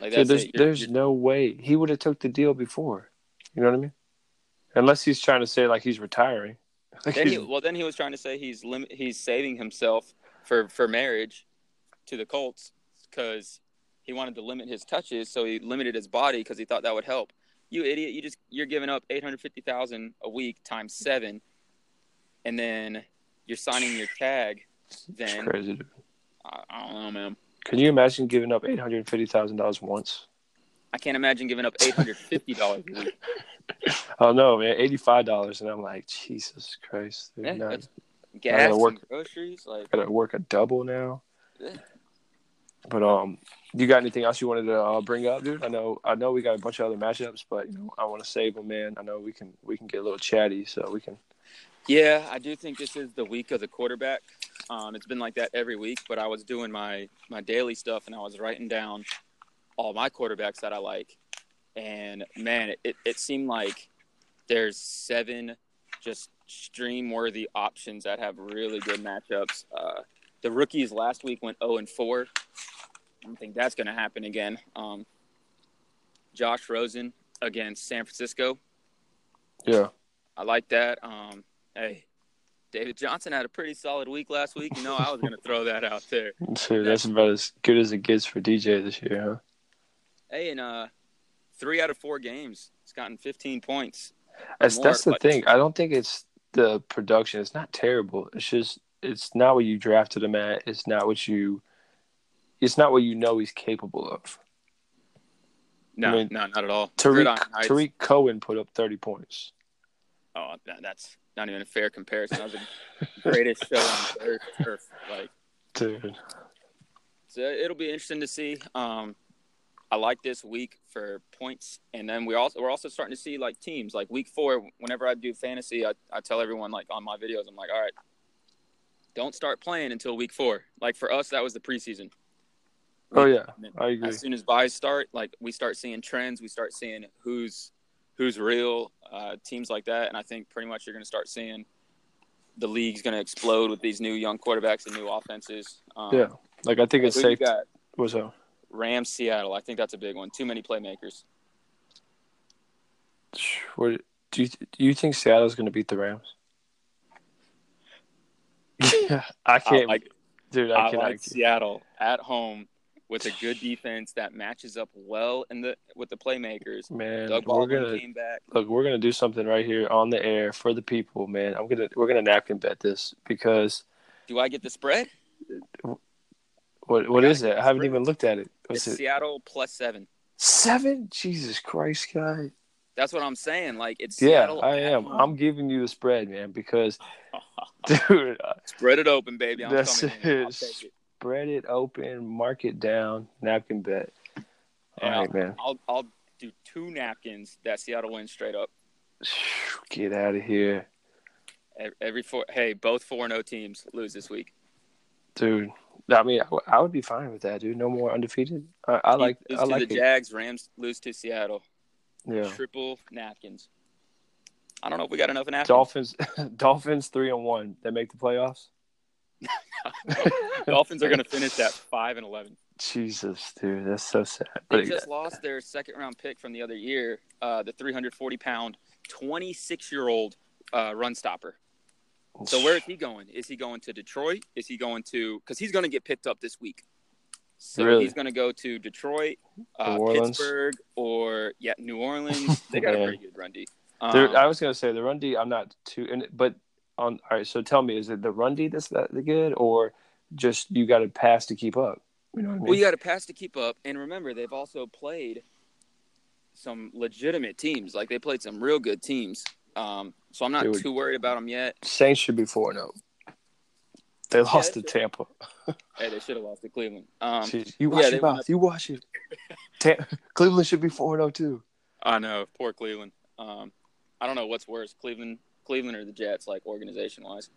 Like Dude, there's. You're- there's you're- no way he would have took the deal before. You know what I mean? Unless he's trying to say like he's retiring. Like then he, well, then he was trying to say he's lim- he's saving himself for for marriage to the Colts because he wanted to limit his touches, so he limited his body because he thought that would help. You idiot! You just you're giving up eight hundred fifty thousand a week times seven, and then you're signing your tag. it's Then crazy. Dude. I, I don't know, man. Can you imagine giving up eight hundred fifty thousand dollars once? I can't imagine giving up eight hundred fifty dollars a week. Oh no, man, eighty five dollars, and I'm like, Jesus Christ, dude, Yeah, I Gas work- groceries, like gotta work a double now. Yeah. But um, you got anything else you wanted to uh, bring up, dude? I know, I know we got a bunch of other matchups, but you know, I want to save them, man. I know we can, we can get a little chatty, so we can. Yeah, I do think this is the week of the quarterback. Um, it's been like that every week, but I was doing my my daily stuff and I was writing down all my quarterbacks that I like, and man, it, it seemed like there's seven just stream worthy options that have really good matchups. Uh, the rookies last week went 0 and 4. I don't think that's going to happen again. Um, Josh Rosen against San Francisco. Yeah, I like that. Um, hey, David Johnson had a pretty solid week last week. You know, I was going to throw that out there. so that's about as good as it gets for DJ this year, huh? Hey, and uh, three out of four games, he's gotten 15 points. That's more, that's the thing. I don't think it's the production. It's not terrible. It's just it's not what you drafted him at. It's not what you. It's not what you know he's capable of. No, I mean, no, not at all. Tarik Tarik Cohen put up thirty points. Oh, that's not even a fair comparison. That was the greatest show on earth. turf. Like, Dude, so it'll be interesting to see. Um, I like this week for points, and then we also we're also starting to see like teams like week four. Whenever I do fantasy, I, I tell everyone like on my videos, I'm like, all right, don't start playing until week four. Like for us, that was the preseason. oh yeah, I agree. As soon as buys start, like we start seeing trends, we start seeing who's who's real, uh, teams like that, and I think pretty much you're going to start seeing the league's going to explode with these new young quarterbacks and new offenses. Um, Yeah, like I think it's safe. got? What's up? Rams, Seattle. I think that's a big one. Too many playmakers. What do you do? You think Seattle's going to beat the Rams? Yeah, I I can't, like, dude. I, I cannot. like Seattle at home with a good defense that matches up well in the with the playmakers. man, Doug we're Baldwin gonna came back. look. We're gonna do something right here on the air for the people, man. I'm gonna we're gonna napkin bet this because Do I get the spread? what what it? I haven't even looked at it. What's It's it? Seattle plus seven. Seven? Jesus Christ, guy. That's what I'm saying. Like it's Yeah, Seattle I am. home. I'm giving you the spread, man, because dude, uh, Spread it open, baby. I'm That's coming in. It. take it. spread it open, mark it down, napkin bet. All Yeah. right, man. I'll I'll do two napkins that Seattle wins straight up. Get out of here, Every four. Hey, both four and O teams lose this week. dude. I mean, I w- I would be fine with that, dude. No more undefeated. I, I like. lose I like the it. Jags. Rams lose to Seattle. Yeah. Triple napkins. I don't know if we got enough napkins. Dolphins. Dolphins three and one. They make the playoffs. Dolphins are going to finish at five and eleven. Jesus, dude, that's so sad. They But just lost their second round pick from the other year, uh, the 340 pound, 26 year old uh, run stopper. So where is he going? Is he going to Detroit? Is he going to? Because he's going to get picked up this week. So Really? he's going to go to Detroit, uh, Pittsburgh, or yeah, New Orleans. They got a pretty good run D. Um, I was gonna say the run D. I'm not too, but on. All right, so tell me, is it the run D that's that good, or just you got to pass to keep up? You know what I mean? Well, you got to pass to keep up, and remember they've also played some legitimate teams. Like they played some real good teams. Um, so I'm not too worried about them yet. Saints should be four zero. They lost to Tampa. Hey, they should have lost to Cleveland. Um, Jeez, you watch yeah, your mouth. You watch it. Cleveland should be four zero too. I know, poor Cleveland. Um, I don't know what's worse, Cleveland, Cleveland or the Jets, like organization wise.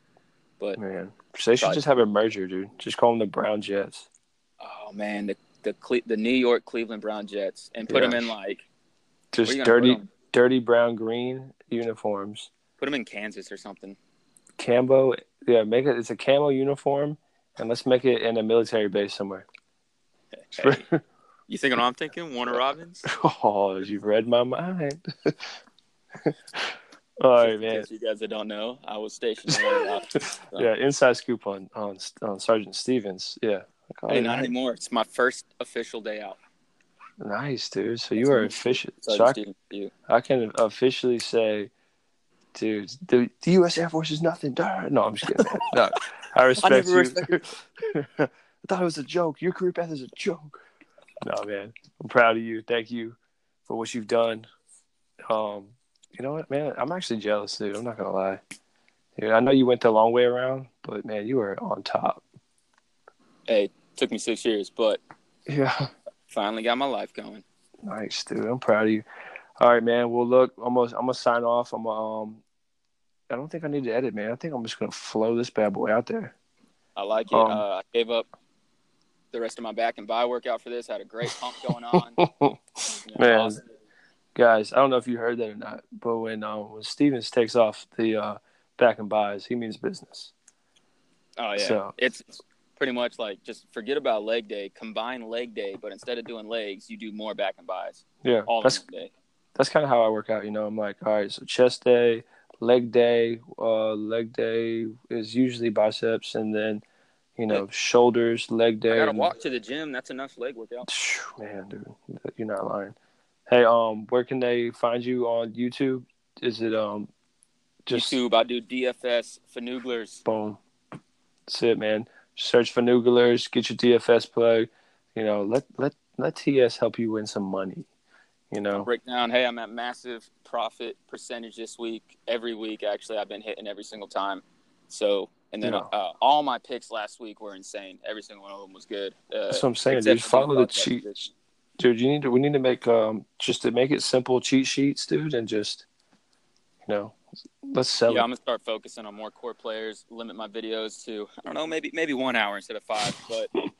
But Man, they should just have a merger, dude. Just call them the Brown Jets. oh man, the the Cle- the New York Cleveland Brown Jets, and put Yeah. them in like Just where you gonna put dirty, dirty brown green uniforms. put them in Kansas or something. Cambo, yeah, make it. It's a camo uniform, and let's make it in a military base somewhere. Hey, you thinking what I'm thinking? Warner Robins. oh, you've read my mind. All right, man. You guys that don't know, I was stationed So. Yeah, inside scoop on on, on Sergeant Stevens. Yeah. Hey, not anymore. It's my first official day out. Nice, dude. So That's you are official. So I, you. I can officially say, dude, the, the U.S. Air Force is nothing. No, I'm just kidding. Man. No, I respect never you. I thought it was a joke. Your career path is a joke. No, man. I'm proud of you. Thank you for what you've done. Um, you know what, man? I'm actually jealous, dude. I'm not gonna lie. Yeah, I know you went the long way around, but man, you were on top. Hey, took me six years, but Yeah. finally got my life going. Nice, dude. I'm proud of you. All right, man. Well, look, I'm gonna, I'm gonna sign off. I'm gonna, um, I don't think I need to edit, man. I think I'm just gonna flow this bad boy out there. I like it. Um, uh, I gave up the rest of my back and bi workout for this. I had a great pump going on. You know, Man. awesome. Guys, I don't know if you heard that or not, but when um, when Stevens takes off the uh, back and buys, he means business. Oh yeah, So- it's pretty much like just forget about leg day, combine leg day, but instead of doing legs, you do more back and buys Yeah, all that's day. that's kind of how I work out. You know, I'm like, all right, so chest day, leg day, uh, leg day is usually biceps, and then you know shoulders, leg day. I gotta and- walk to the gym. That's enough leg workout. Man, dude, you're not lying. Hey, um, where can they find you on YouTube? Is it um, just YouTube, I do DFS Fanooglers. boom? That's it, man. Search for get your DFS plug. You know, let let let TS help you win some money. You know, Break down. Hey, I'm at massive profit percentage this week. Every week, actually, I've been hitting every single time. So, and then Yeah. uh, all my picks last week were insane. Every single one of them was good. Uh, that's what I'm saying, dude. Follow the cheat, dude. You need to. We need to make um just to make it simple cheat sheets, dude, and just you know, let's sell Yeah, it. I'm gonna start focusing on more core players. Limit my videos to I don't know, maybe maybe one hour instead of five. But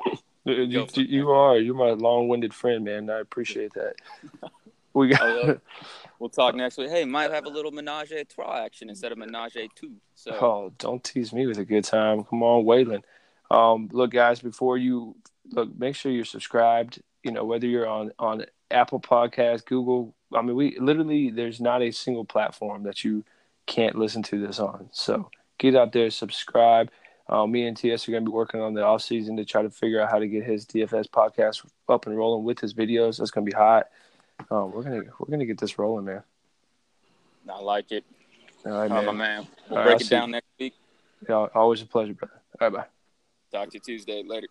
You, it, you are. You're my long-winded friend, man. I appreciate that. We got. Will. we'll talk next week. Hey, might have a little menage a trois action instead of menage a two. So Oh, don't tease me with a good time. Come on, Waylon. Um, look, guys, before you look, make sure you're subscribed. You know, whether you're on on Apple Podcast, Google. I mean, we literally there's not a single platform that you can't listen to this on. So get out there, subscribe. Uh, me and TS are going to be working on the off season to try to figure out how to get his DFS podcast up and rolling with his videos. That's going to be hot. Um, we're gonna we're gonna get this rolling, man. I like it. All right, Oh, my man. man. We'll All right, break I'll it down next week. Yeah, always a pleasure, brother. All right, bye. Talk to you Tuesday. Later.